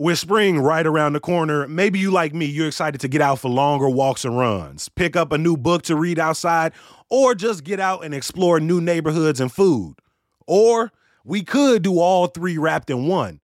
With spring right around the corner, maybe you like me, you're excited to get out for longer walks and runs, pick up a new book to read outside, or just get out and explore new neighborhoods and food. Or we could do all three wrapped in one.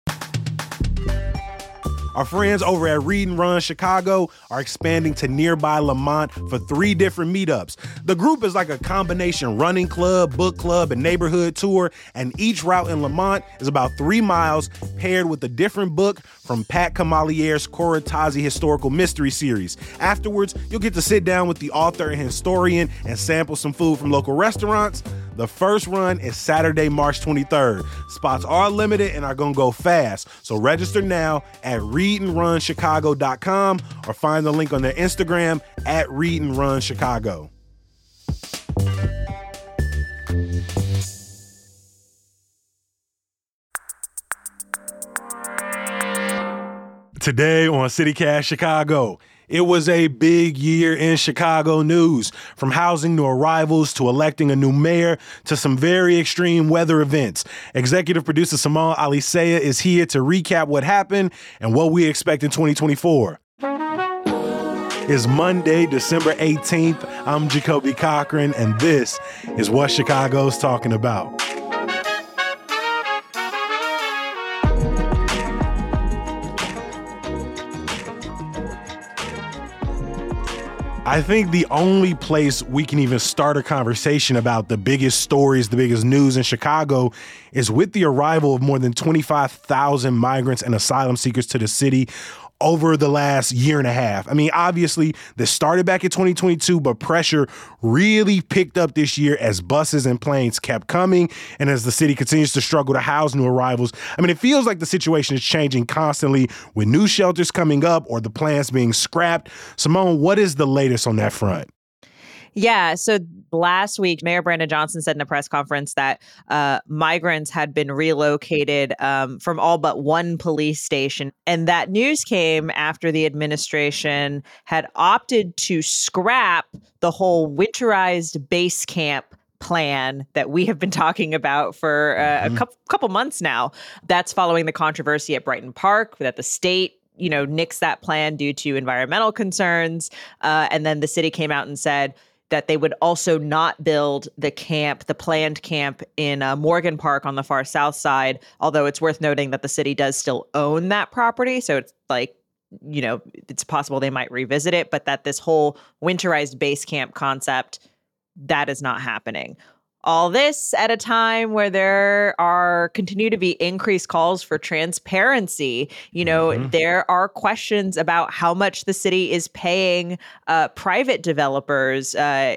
Our friends over at Read and Run Chicago are expanding to nearby Lemont for three different meetups. The group is like a combination running club, book club, and neighborhood tour, and each route in Lemont is about three miles paired with a different book from Pat Camalliere's Corotazzi Historical Mystery Series. Afterwards, you'll get to sit down with the author and historian and sample some food from local restaurants. The first run is Saturday, March 23rd. Spots are limited and are going to go fast. So register now at readandrunchicago.com or find the link on their Instagram at readandrunchicago. Today on CityCast Chicago, it was a big year in Chicago news, from housing to arrivals to electing a new mayor to some very extreme weather events. Executive producer Simone Alicea is here to recap what happened and what we expect in 2024. It's Monday, December 18th. I'm Jacoby Cochran, and this is what Chicago's talking about. I think the only place we can even start a conversation about the biggest stories, the biggest news in Chicago is with the arrival of more than 25,000 migrants and asylum seekers to the city over the last year and a half. I mean, obviously, this started back in 2022, but pressure really picked up this year as buses and planes kept coming and as the city continues to struggle to house new arrivals. I mean, it feels like the situation is changing constantly with new shelters coming up or the plans being scrapped. Simone, what is the latest on that front? Yeah. So last week, Mayor Brandon Johnson said in a press conference that uh, migrants had been relocated um, from all but one police station. And that news came after the administration had opted to scrap the whole winterized base camp plan that we have been talking about for uh, mm-hmm. a couple, couple months now. That's following the controversy at Brighton Park that the state you know nixed that plan due to environmental concerns uh, and then the city came out and said that they would also not build the camp, the planned camp in uh, Morgan Park on the far south side. Although it's worth noting that the city does still own that property. So it's like, you know, it's possible they might revisit it, but that this whole winterized base camp concept, that is not happening. All this at a time where there are continue to be increased calls for transparency. You know, mm-hmm. there are questions about how much the city is paying uh, private developers uh,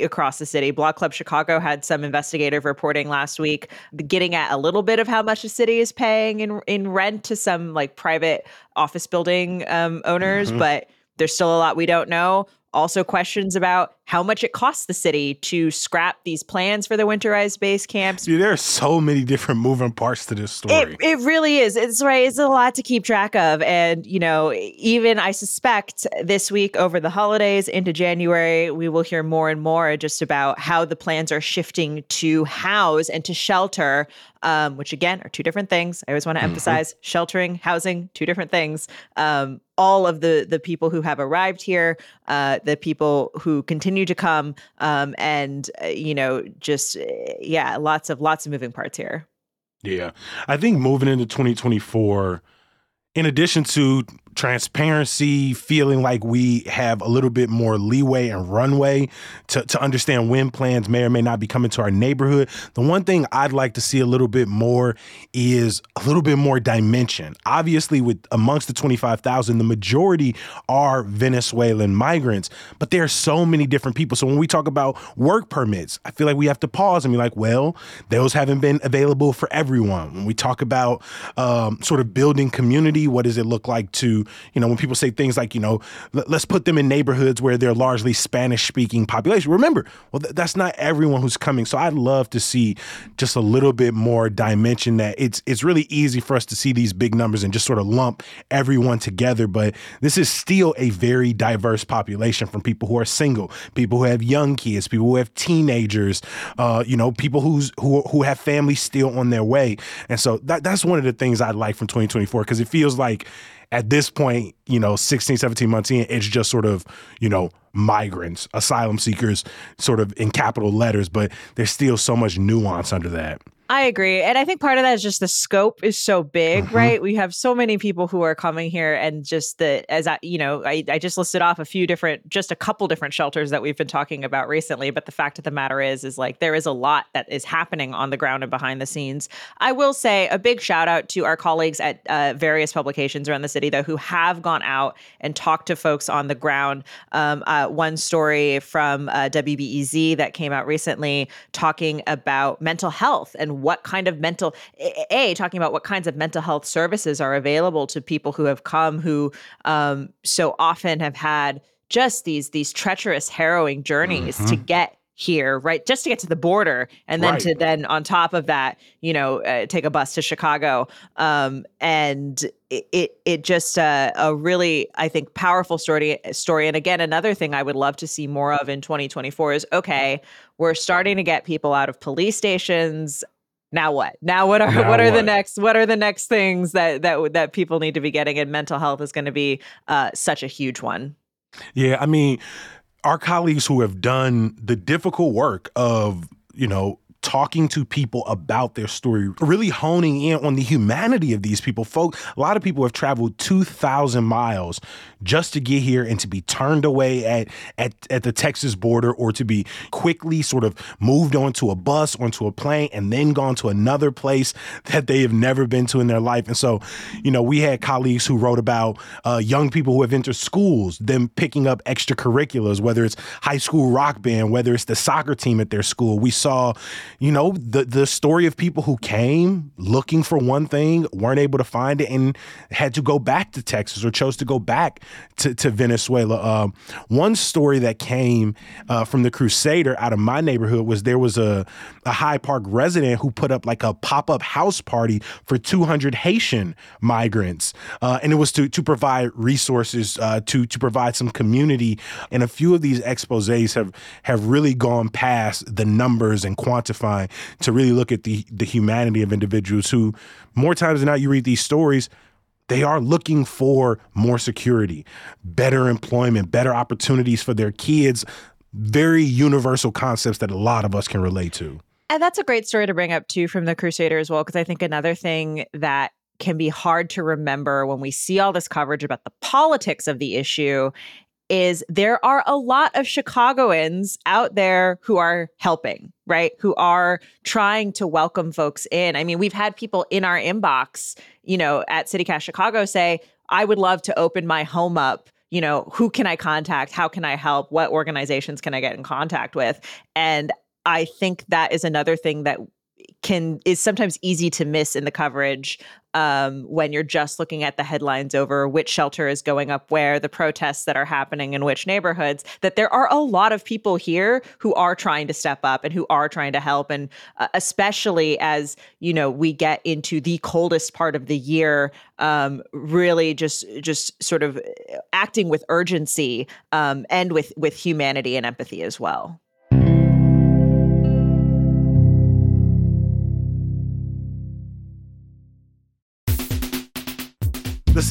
across the city. Block Club Chicago had some investigative reporting last week, getting at a little bit of how much the city is paying in in rent to some like private office building um, owners, mm-hmm. but there's still a lot we don't know. Also, questions about how much it costs the city to scrap these plans for the winterized base camps. Dude, there are so many different moving parts to this story. It, it really is. It's right. It's a lot to keep track of. And, you know, even I suspect this week over the holidays into January, we will hear more and more just about how the plans are shifting to house and to shelter um, which again are two different things. I always want to mm-hmm. emphasize sheltering, housing, two different things. Um, all of the the people who have arrived here, uh, the people who continue to come, um, and uh, you know, just uh, yeah, lots of lots of moving parts here. Yeah, I think moving into 2024, in addition to transparency, feeling like we have a little bit more leeway and runway to, to understand when plans may or may not be coming to our neighborhood. The one thing I'd like to see a little bit more is a little bit more dimension. Obviously, with amongst the 25,000, the majority are Venezuelan migrants, but there are so many different people. So when we talk about work permits, I feel like we have to pause and be like, well, those haven't been available for everyone. When we talk about um, sort of building community, what does it look like to you know, when people say things like, you know, let's put them in neighborhoods where they're largely Spanish speaking population. Remember, well, th- that's not everyone who's coming. So I'd love to see just a little bit more dimension that it's it's really easy for us to see these big numbers and just sort of lump everyone together. But this is still a very diverse population from people who are single, people who have young kids, people who have teenagers, uh, you know, people who's who who have families still on their way. And so that, that's one of the things I'd like from 2024 because it feels like at this point, you know, 16, 17 months in, it's just sort of, you know, migrants, asylum seekers, sort of in capital letters, but there's still so much nuance under that. I agree. And I think part of that is just the scope is so big, mm-hmm. right? We have so many people who are coming here and just the as I you know, I, I just listed off a few different just a couple different shelters that we've been talking about recently. But the fact of the matter is, is like there is a lot that is happening on the ground and behind the scenes. I will say a big shout out to our colleagues at uh, various publications around the city though who have gone out and talked to folks on the ground. Um, uh, one story from uh, WBEZ that came out recently talking about mental health and what kind of mental a talking about what kinds of mental health services are available to people who have come who um, so often have had just these these treacherous harrowing journeys mm-hmm. to get here right just to get to the border and then right. to then on top of that you know uh, take a bus to chicago um, and it it, it just uh, a really i think powerful story story and again another thing i would love to see more of in 2024 is okay we're starting to get people out of police stations now what now what are now what are what? the next what are the next things that that that people need to be getting and mental health is going to be uh, such a huge one yeah i mean our colleagues who have done the difficult work of you know talking to people about their story, really honing in on the humanity of these people. Folk, a lot of people have traveled 2,000 miles just to get here and to be turned away at, at, at the Texas border or to be quickly sort of moved onto a bus, onto a plane, and then gone to another place that they have never been to in their life. And so, you know, we had colleagues who wrote about uh, young people who have entered schools, them picking up extracurriculars, whether it's high school rock band, whether it's the soccer team at their school. We saw, you know, the the story of people who came looking for one thing, weren't able to find it, and had to go back to Texas or chose to go back to, to Venezuela. Uh, one story that came uh, from the Crusader out of my neighborhood was there was a, a Hyde Park resident who put up like a pop up house party for 200 Haitian migrants, uh, and it was to to provide resources uh, to to provide some community. And a few of these exposés have have really gone past the numbers and quantifying to really look at the the humanity of individuals who more times than not you read these stories they are looking for more security, better employment, better opportunities for their kids, very universal concepts that a lot of us can relate to. And that's a great story to bring up too from the Crusader as well, because I think another thing that can be hard to remember when we see all this coverage about the politics of the issue is there are a lot of Chicagoans out there who are helping, right? Who are trying to welcome folks in. I mean, we've had people in our inbox, you know, at CityCast Chicago say, I would love to open my home up. You know, who can I contact? How can I help? What organizations can I get in contact with? And I think that is another thing that can is sometimes easy to miss in the coverage um, when you're just looking at the headlines over which shelter is going up where, the protests that are happening in which neighborhoods. That there are a lot of people here who are trying to step up and who are trying to help, and uh, especially as you know we get into the coldest part of the year, um, really just just sort of acting with urgency um, and with with humanity and empathy as well.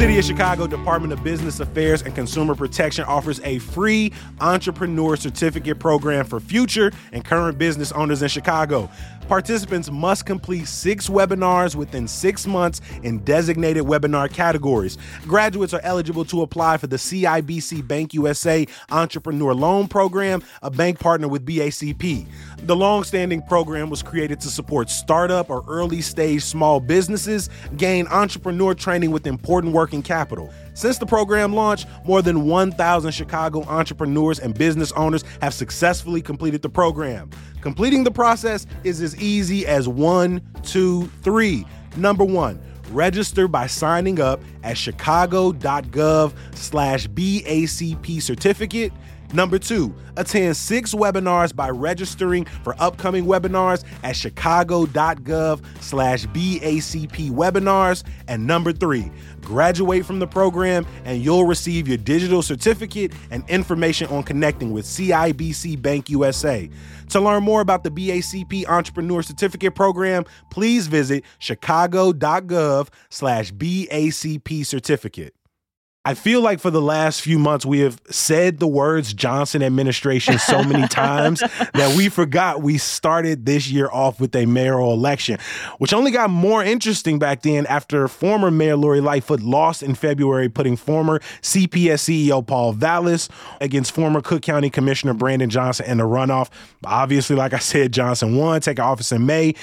City of Chicago Department of Business Affairs and Consumer Protection offers a free entrepreneur certificate program for future and current business owners in Chicago. Participants must complete six webinars within six months in designated webinar categories. Graduates are eligible to apply for the CIBC Bank USA Entrepreneur Loan Program, a bank partner with BACP. The long-standing program was created to support startup or early stage small businesses gain entrepreneur training with important working capital. Since the program launched, more than 1,000 Chicago entrepreneurs and business owners have successfully completed the program. Completing the process is as easy as one, two, three. Number one, Register by signing up at chicago.gov slash BACP certificate. Number two, attend six webinars by registering for upcoming webinars at chicago.gov slash BACP webinars. And number three, graduate from the program and you'll receive your digital certificate and information on connecting with CIBC Bank USA. To learn more about the BACP Entrepreneur Certificate Program, please visit chicago.gov slash BACP certificate. I feel like for the last few months we have said the words Johnson administration so many times that we forgot we started this year off with a mayoral election, which only got more interesting back then after former Mayor Lori Lightfoot lost in February, putting former CPS CEO Paul Vallas against former Cook County Commissioner Brandon Johnson in the runoff. Obviously, like I said, Johnson won, taking office in May.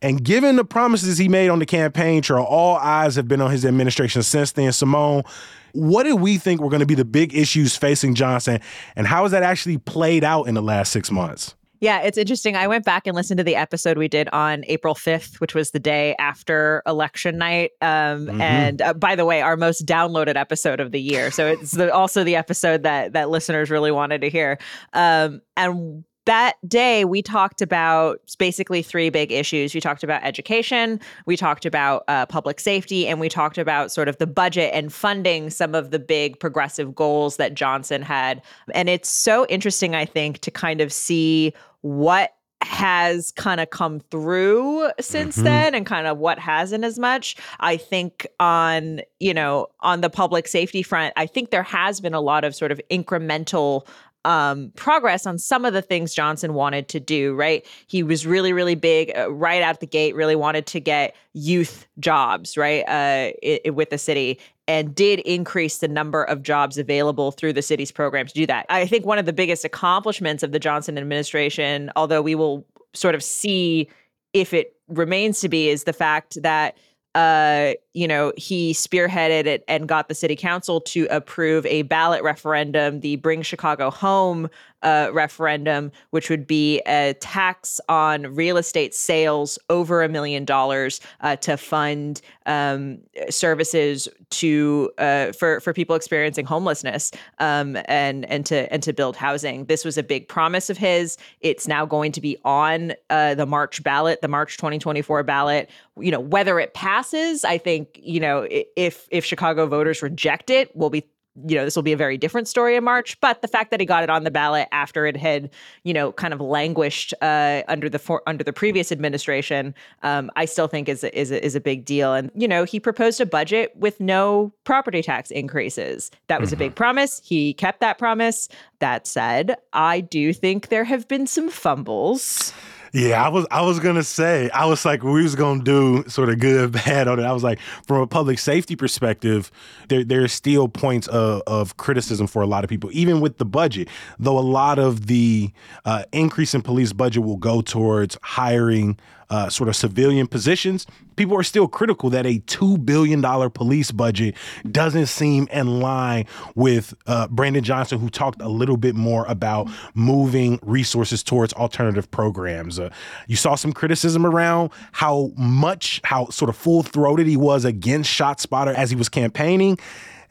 And given the promises he made on the campaign trail, all eyes have been on his administration since then. Simone, what do we think were going to be the big issues facing Johnson, and how has that actually played out in the last six months? Yeah, it's interesting. I went back and listened to the episode we did on April 5th, which was the day after election night. Um, mm-hmm. And uh, by the way, our most downloaded episode of the year. So it's the, also the episode that that listeners really wanted to hear. Um, and that day we talked about basically three big issues. We talked about education we talked about uh, public safety and we talked about sort of the budget and funding some of the big progressive goals that johnson had. And it's so interesting i think to kind of see what has kind of come through since mm-hmm. then and kind of what hasn't as much. I think on you know on the public safety front i think there has been a lot of sort of incremental um, progress on some of the things Johnson wanted to do, right? He was really, really big uh, right out the gate, really wanted to get youth jobs, right, uh, it, with the city, and did increase the number of jobs available through the city's program to do that. I think one of the biggest accomplishments of the Johnson administration, although we will sort of see if it remains to be, is the fact that uh, you know, he spearheaded it and got the city council to approve a ballot referendum, the Bring Chicago Home uh, referendum, which would be a tax on real estate sales over a million dollars uh, to fund um, services to uh, for for people experiencing homelessness um, and and to and to build housing. This was a big promise of his. It's now going to be on uh, the March ballot, the March 2024 ballot. You know whether it passes, I think you know if if Chicago voters reject it, we'll be you know this will be a very different story in March. But the fact that he got it on the ballot after it had you know kind of languished uh, under the for, under the previous administration, um, I still think is a, is a, is a big deal. And you know he proposed a budget with no property tax increases. That was mm-hmm. a big promise. He kept that promise. That said, I do think there have been some fumbles. Yeah, I was I was gonna say I was like we was gonna do sort of good bad on it. I was like from a public safety perspective, there there's still points of, of criticism for a lot of people, even with the budget. Though a lot of the uh, increase in police budget will go towards hiring uh, sort of civilian positions, people are still critical that a $2 billion police budget doesn't seem in line with uh, Brandon Johnson, who talked a little bit more about moving resources towards alternative programs. Uh, you saw some criticism around how much, how sort of full throated he was against ShotSpotter as he was campaigning.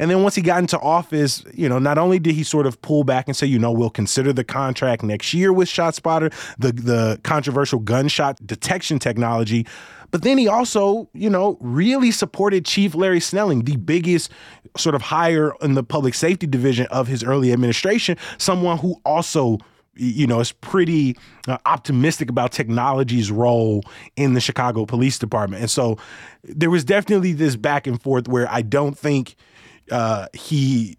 And then once he got into office, you know, not only did he sort of pull back and say, you know, we'll consider the contract next year with ShotSpotter, the the controversial gunshot detection technology, but then he also, you know, really supported Chief Larry Snelling, the biggest sort of hire in the public safety division of his early administration, someone who also you know, is pretty uh, optimistic about technology's role in the Chicago Police Department. And so there was definitely this back and forth where I don't think uh, he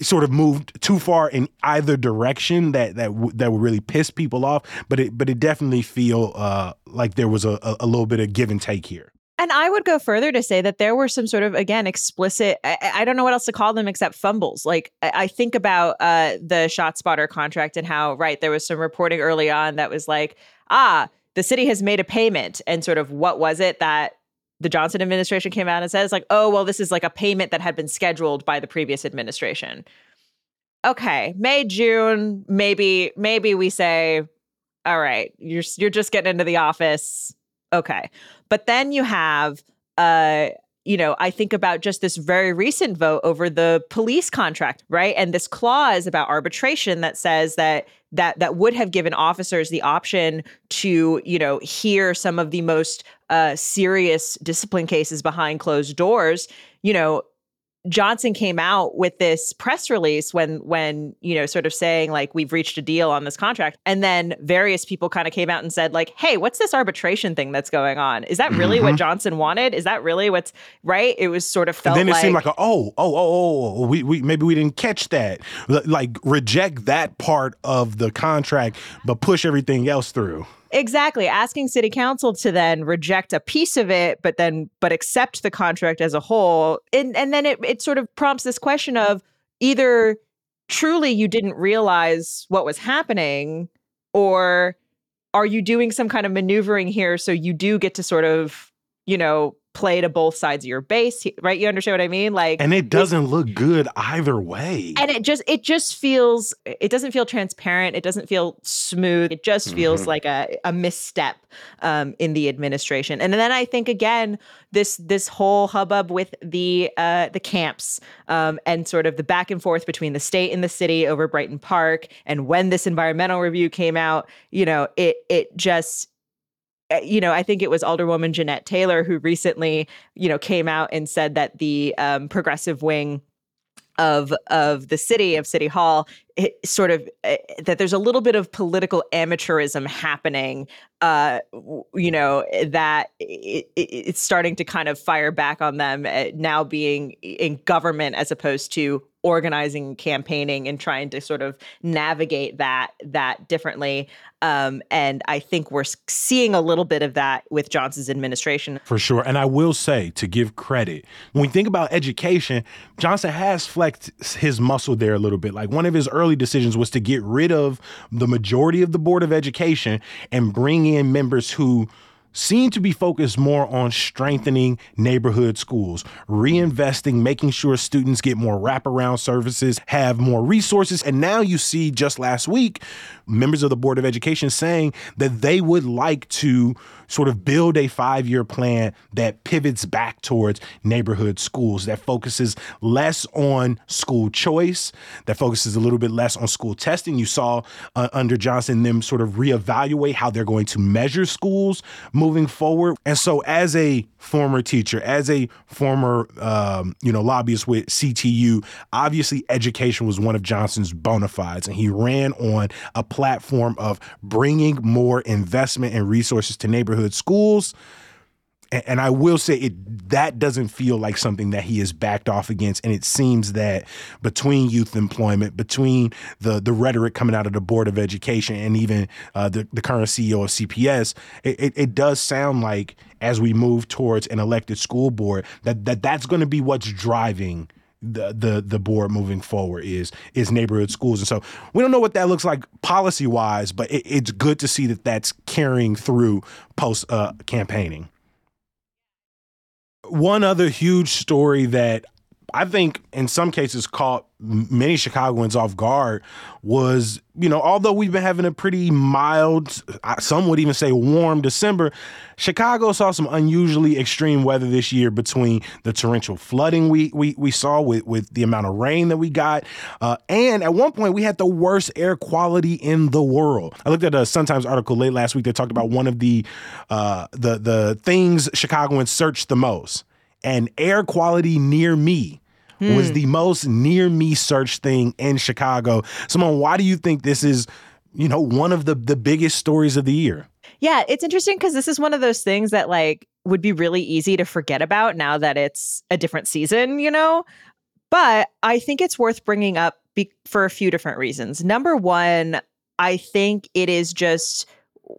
sort of moved too far in either direction that that w- that would really piss people off. But it but it definitely feel uh, like there was a, a little bit of give and take here. And I would go further to say that there were some sort of, again, explicit, I, I don't know what else to call them except fumbles. Like, I, I think about uh, the shot spotter contract and how, right, there was some reporting early on that was like, ah, the city has made a payment. And sort of what was it that the Johnson administration came out and says like, "Oh, well, this is like a payment that had been scheduled by the previous administration." Okay, May, June, maybe maybe we say, "All right, you're you're just getting into the office." Okay. But then you have uh you know, I think about just this very recent vote over the police contract, right? And this clause about arbitration that says that that that would have given officers the option to, you know, hear some of the most uh, serious discipline cases behind closed doors. You know, Johnson came out with this press release when when you know sort of saying like we've reached a deal on this contract. And then various people kind of came out and said like hey what's this arbitration thing that's going on? Is that really mm-hmm. what Johnson wanted? Is that really what's right? It was sort of felt and then it like, seemed like a, oh oh oh oh we, we maybe we didn't catch that. Like reject that part of the contract but push everything else through Exactly. Asking city council to then reject a piece of it, but then but accept the contract as a whole. And and then it it sort of prompts this question of either truly you didn't realize what was happening, or are you doing some kind of maneuvering here so you do get to sort of, you know, play to both sides of your base right? You understand what i mean? Like and it doesn't look good either way. And it just it just feels it doesn't feel transparent. It doesn't feel smooth. It just feels mm-hmm. like a, a misstep um, in the administration. And then i think again this this whole hubbub with the uh, the camps um, and sort of the back and forth between the state and the city over brighton park and when this environmental review came out you know it it just you know, I think it was Alderwoman Jeanette Taylor who recently, you know, came out and said that the um, progressive wing of of the city of City Hall, it, sort of uh, that there's a little bit of political amateurism happening. Uh, you know that it, it's starting to kind of fire back on them now being in government as opposed to organizing campaigning and trying to sort of navigate that that differently. Um, and i think we're seeing a little bit of that with johnson's administration. For sure. And i will say to give credit when we think about education johnson has flexed his muscle there a little bit. Like one of his early decisions was to get rid of the majority of the board of education and bring in members who seem to be focused more on strengthening neighborhood schools, reinvesting, making sure students get more wraparound services, have more resources. And now you see just last week, members of the Board of Education saying that they would like to sort of build a five year plan that pivots back towards neighborhood schools, that focuses less on school choice, that focuses a little bit less on school testing. You saw uh, under Johnson them sort of reevaluate how they're going to measure schools moving forward. And so, as a former teacher, as a former um, you know lobbyist with CTU, obviously education was one of Johnson's bona fides, and he ran on a platform of bringing more investment and resources to neighborhood schools. And, and I will say it that doesn't feel like something that he has backed off against. And it seems that between youth employment, between the the rhetoric coming out of the Board of Education, and even uh, the the current CEO of CPS, it, it, it does sound like as we move towards an elected school board that that that's going to be what's driving the the the board moving forward is is neighborhood schools. And so we don't know what that looks like policy wise but it, it's good to see that that's carrying through post uh, campaigning. One other huge story that I think in some cases caught many Chicagoans off guard was, you know, although we've been having a pretty mild, some would even say warm December, Chicago saw some unusually extreme weather this year between the torrential flooding we we, we saw with, with the amount of rain that we got. Uh, and at one point, we had the worst air quality in the world. I looked at a Sun-Times article late last week that talked about one of the uh, the the things Chicagoans searched the most and air quality near me hmm. was the most near me search thing in Chicago. Simone, why do you think this is, you know, one of the the biggest stories of the year? Yeah, it's interesting because this is one of those things that like would be really easy to forget about now that it's a different season, you know? But I think it's worth bringing up be- for a few different reasons. Number one, I think it is just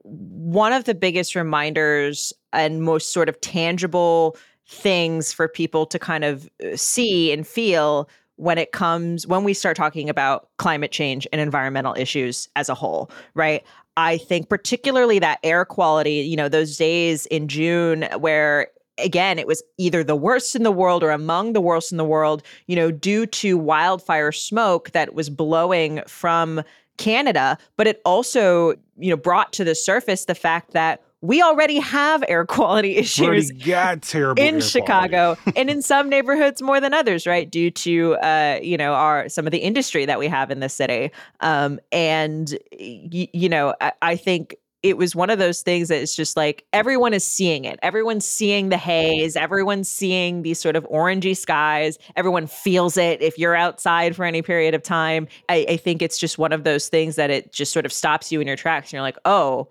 one of the biggest reminders and most sort of tangible things for people to kind of uh, see and feel when it comes when we start talking about climate change and environmental issues as a whole, right? I think particularly that air quality, you know, those days in June where again, it was either the worst in the world or among the worst in the world, you know, due to wildfire smoke that was blowing from Canada, but it also, you know, brought to the surface the fact that we already have air quality issues got terrible in Chicago and in some neighborhoods more than others, right? Due to uh, you know our some of the industry that we have in the city, um, and y- you know I, I think it was one of those things that it's just like everyone is seeing it. Everyone's seeing the haze. Everyone's seeing these sort of orangey skies. Everyone feels it if you're outside for any period of time. I, I think it's just one of those things that it just sort of stops you in your tracks. And you're like, oh,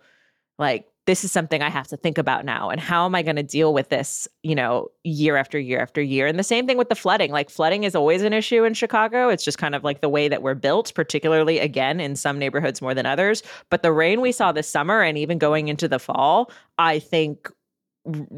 like this is something I have to think about now. And how am I going to deal with this, you know, year after year after year? And the same thing with the flooding. Like flooding is always an issue in Chicago. It's just kind of like the way that we're built, particularly again in some neighborhoods more than others. But the rain we saw this summer and even going into the fall, I think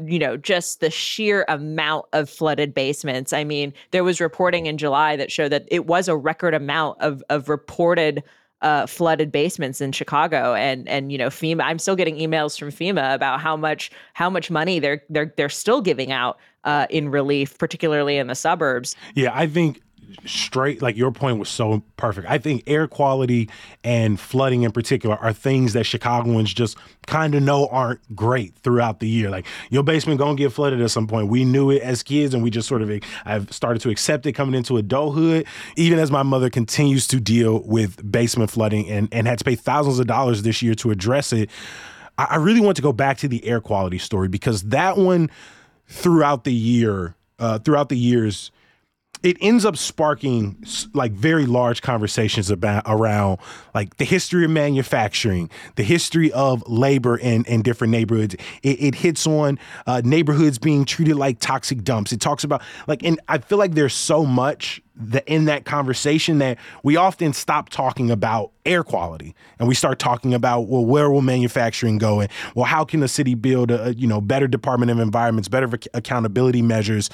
you know, just the sheer amount of flooded basements. I mean, there was reporting in July that showed that it was a record amount of of reported uh, flooded basements in Chicago, and and you know FEMA. I'm still getting emails from FEMA about how much how much money they're they're they're still giving out uh, in relief, particularly in the suburbs. Yeah, I think straight like your point was so perfect. I think air quality and flooding in particular are things that Chicagoans just kind of know aren't great throughout the year. Like your basement gonna get flooded at some point. We knew it as kids, and we just sort of I've started to accept it coming into adulthood. Even as my mother continues to deal with basement flooding and and had to pay thousands of dollars this year to address it. I, I really want to go back to the air quality story because that one throughout the year, uh, throughout the years it ends up sparking like very large conversations about around like the history of manufacturing, the history of labor in, in different neighborhoods. It, it hits on uh, neighborhoods being treated like toxic dumps. It talks about like, and I feel like there's so much that in that conversation that we often stop talking about air quality and we start talking about well where will manufacturing go? And well how can the city build a you know better department of environments better accountability measures?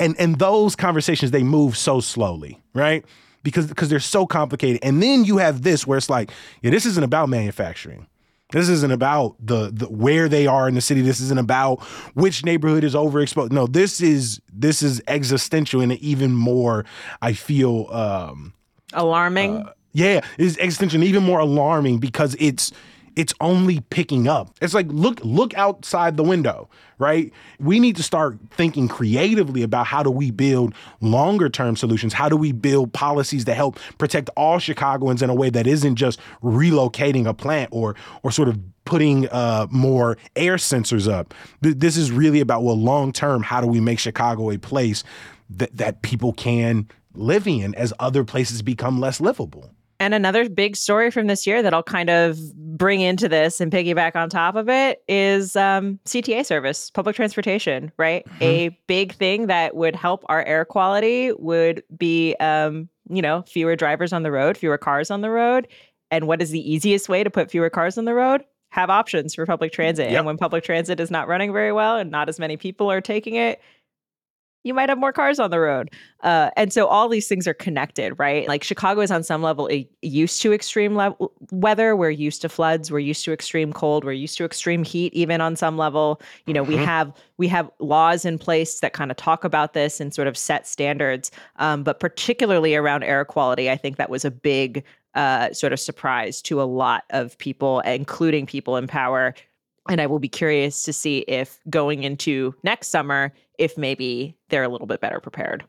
And and those conversations they move so slowly right? Because because they're so complicated. And then you have this where it's like yeah this isn't about manufacturing this isn't about the, the where they are in the city. This isn't about which neighborhood is overexposed. No, this is this is existential and even more. I feel um, alarming. Uh, yeah, it's existential, even more alarming because it's it's only picking up. It's like look look outside the window, right? We need to start thinking creatively about how do we build longer term solutions? How do we build policies that help protect all Chicagoans in a way that isn't just relocating a plant or or sort of putting uh, more air sensors up. This is really about well, long term, how do we make Chicago a place that that people can live in as other places become less livable? And another big story from this year that I'll kind of bring into this and piggyback on top of it is um, CTA service, public transportation, right? Mm-hmm. A big thing that would help our air quality would be, um, you know, fewer drivers on the road, fewer cars on the road. And what is the easiest way to put fewer cars on the road? Have options for public transit. Yep. And when public transit is not running very well and not as many people are taking it, you might have more cars on the road. Uh, and so all these things are connected, right? Like Chicago is on some level used to extreme le- weather. We're used to floods. We're used to extreme cold. We're used to extreme heat, even on some level. You know, mm-hmm. we have we have laws in place that kind of talk about this and sort of set standards. Um, but particularly around air quality, I think that was a big uh, sort of surprise to a lot of people, including people in power. And I will be curious to see if going into next summer, if maybe they're a little bit better prepared.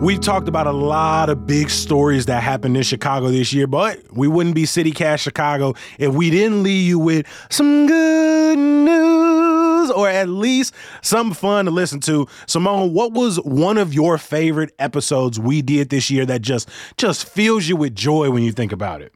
We've talked about a lot of big stories that happened in Chicago this year, but we wouldn't be CityCast Chicago if we didn't leave you with some good news or at least some fun to listen to. Simone, what was one of your favorite episodes we did this year that just just fills you with joy when you think about it?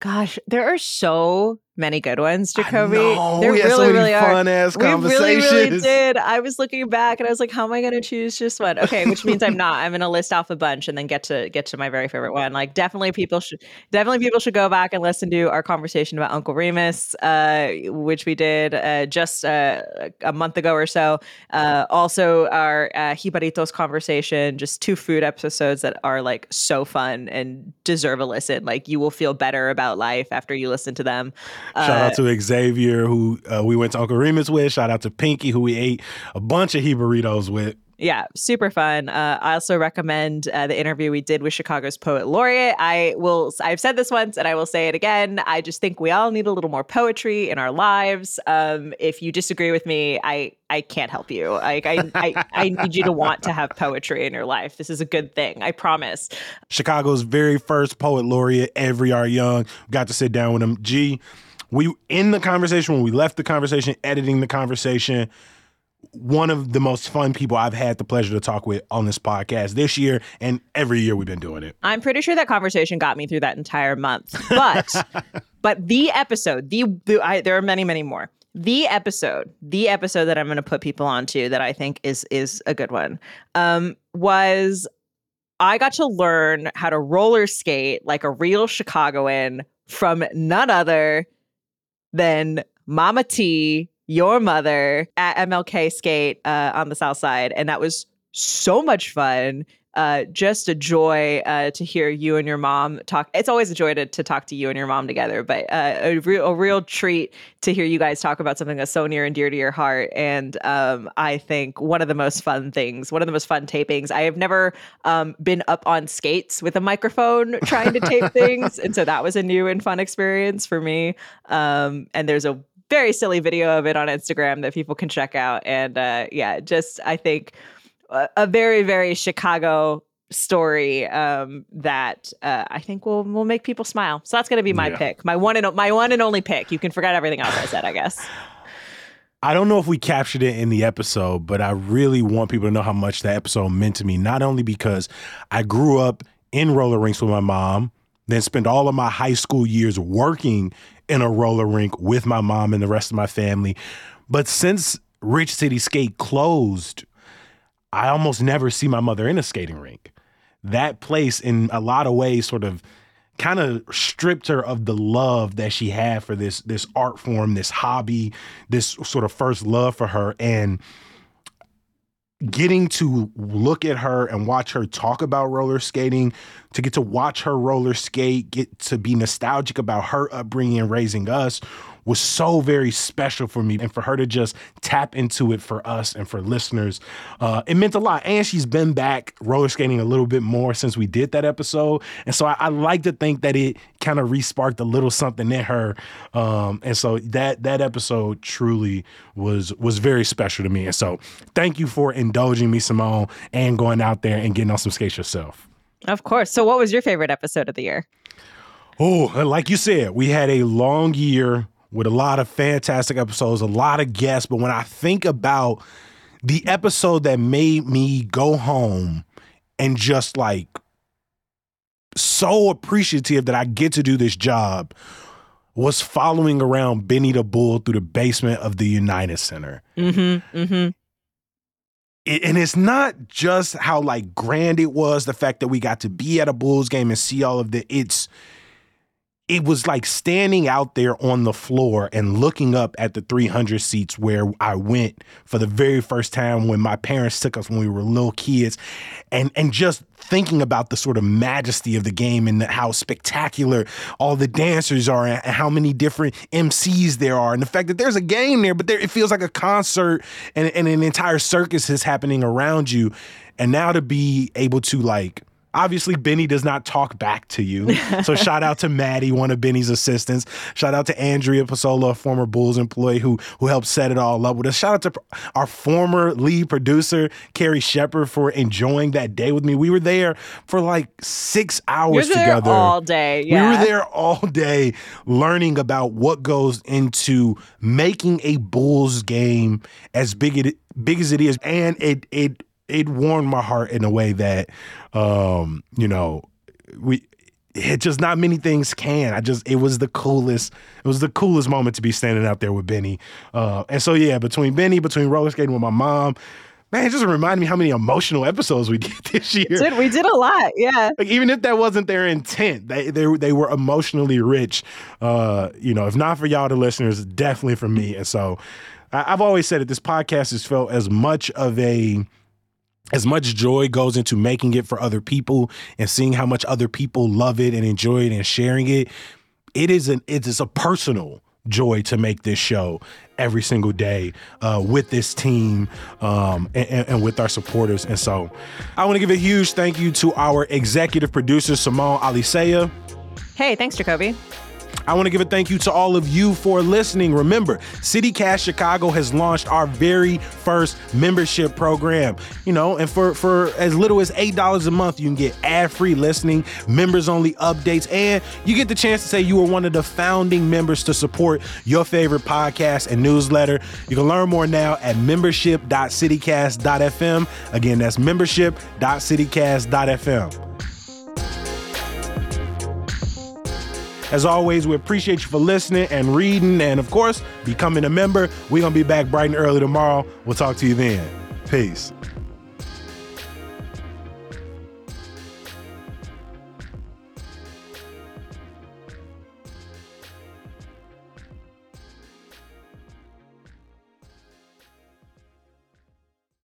Gosh, there are so many good ones, Jacoby. There really, so really fun are. ass conversations. We really, really did. I was looking back and I was like, how am I going to choose just one? Okay, which means I'm not. I'm going to list off a bunch and then get to get to my very favorite one. Like, definitely people should definitely people should go back and listen to our conversation about Uncle Remus, uh, which we did uh, just uh, a month ago or so. Uh, also, our uh, Jibaritos conversation, just two food episodes that are like so fun and deserve a listen. Like, you will feel better about life after you listen to them. Shout out uh, to Xavier, who uh, we went to Uncle Remus with. Shout out to Pinky, who we ate a bunch of Jibaritos with. Yeah, super fun. Uh, I also recommend uh, the interview we did with Chicago's poet laureate. I will. I've said this once, and I will say it again. I just think we all need a little more poetry in our lives. Um, if you disagree with me, I I can't help you. Like I, I I need you to want to have poetry in your life. This is a good thing. I promise. Chicago's very first poet laureate, Avery R. Young, got to sit down with him. G, we in the conversation when we left the conversation, editing the conversation one of the most fun people I've had the pleasure to talk with on this podcast this year and every year we've been doing it. I'm pretty sure that conversation got me through that entire month. But but the episode, the, the I, there are many many more. The episode, the episode that I'm going to put people onto that I think is is a good one. Um was I got to learn how to roller skate like a real Chicagoan from none other than Mama T your mother at MLK Skate uh, on the South Side, and that was so much fun. Uh, just a joy uh, to hear you and your mom talk. It's always a joy to, to talk to you and your mom together, but uh, a, real, a real treat to hear you guys talk about something that's so near and dear to your heart. And um, I think one of the most fun things, one of the most fun tapings. I have never um, been up on skates with a microphone trying to tape things, and so that was a new and fun experience for me. Um, and there's a very silly video of it on Instagram that people can check out. And uh, yeah, just I think a, very very Chicago story um, that uh, I think will will make people smile. So that's going to be my yeah. pick, my one and my one and only pick. You can forget everything else I said, I guess. I don't know if we captured it in the episode, but I really want people to know how much that episode meant to me. Not only because I grew up in roller rinks with my mom, then spent all of my high school years working in a roller rink with my mom and the rest of my family. But since Rich City Skate closed, I almost never see my mother in a skating rink. That place, in a lot of ways, sort of kind of stripped her of the love that she had for this this art form, this hobby, this sort of first love for her. And getting to look at her and watch her talk about roller skating, to get to watch her roller skate, get to be nostalgic about her upbringing and raising us was so very special for me. And for her to just tap into it for us and for listeners, uh, it meant a lot. And she's been back roller skating a little bit more since we did that episode. And so I, I like to think that it kind of resparked a little something in her. Um, and so that that episode truly was was very special to me. And so thank you for indulging me, Simone, and going out there and getting on some skates yourself. Of course. So what was your favorite episode of the year? Oh, like you said, we had a long year with a lot of fantastic episodes, a lot of guests. But when I think about the episode that made me go home and just like so appreciative that I get to do this job was following around Benny the Bull through the basement of the United Center. Mm-hmm. Mm-hmm. It, and it's not just how like grand it was, the fact that we got to be at a Bulls game and see all of the it's it was like standing out there on the floor and looking up at the 300 seats where I went for the very first time when my parents took us when we were little kids. And and just thinking about the sort of majesty of the game and how spectacular all the dancers are and how many different MCs there are and the fact that there's a game there but there it feels like a concert and, and an entire circus is happening around you. And now to be able to like Obviously, Benny does not talk back to you. So shout out to Maddie, one of Benny's assistants. Shout out to Andrea Pasola, a former Bulls employee who who helped set it all up with us. Shout out to our former lead producer, Carrie Shepard, for enjoying that day with me. We were there for like six hours together. all day. Yeah. We were there all day learning about what goes into making a Bulls game as big it big as it is. And it it it warmed my heart in a way that um, you know, we it just not many things can. I just it was the coolest. It was the coolest moment to be standing out there with Benny. Uh, and so yeah, between Benny, between roller skating with my mom, man, it just reminded me how many emotional episodes we did this year. We did a lot, yeah. Like even if that wasn't their intent, they they they were emotionally rich. Uh, you know, if not for y'all, the listeners, definitely for me. And so I, I've always said that this podcast has felt as much of a as much joy goes into making it for other people and seeing how much other people love it and enjoy it and sharing it, it is an it is a personal joy to make this show every single day uh, with this team um, and, and, with our supporters. And so I want to give a huge thank you to our executive producer, Simone Alicea. Hey, thanks, Jacoby. I want to give a thank you to all of you for listening. Remember, CityCast Chicago has launched our very first membership program. You know, and for for as little as eight dollars a month, you can get ad-free listening, members-only updates, and you get the chance to say you were one of the founding members to support your favorite podcast and newsletter. You can learn more now at membership.citycast.fm. Again, that's membership.citycast.fm. As always, we appreciate you for listening and reading, and of course, becoming a member. We're going to be back bright and early tomorrow. We'll talk to you then. Peace.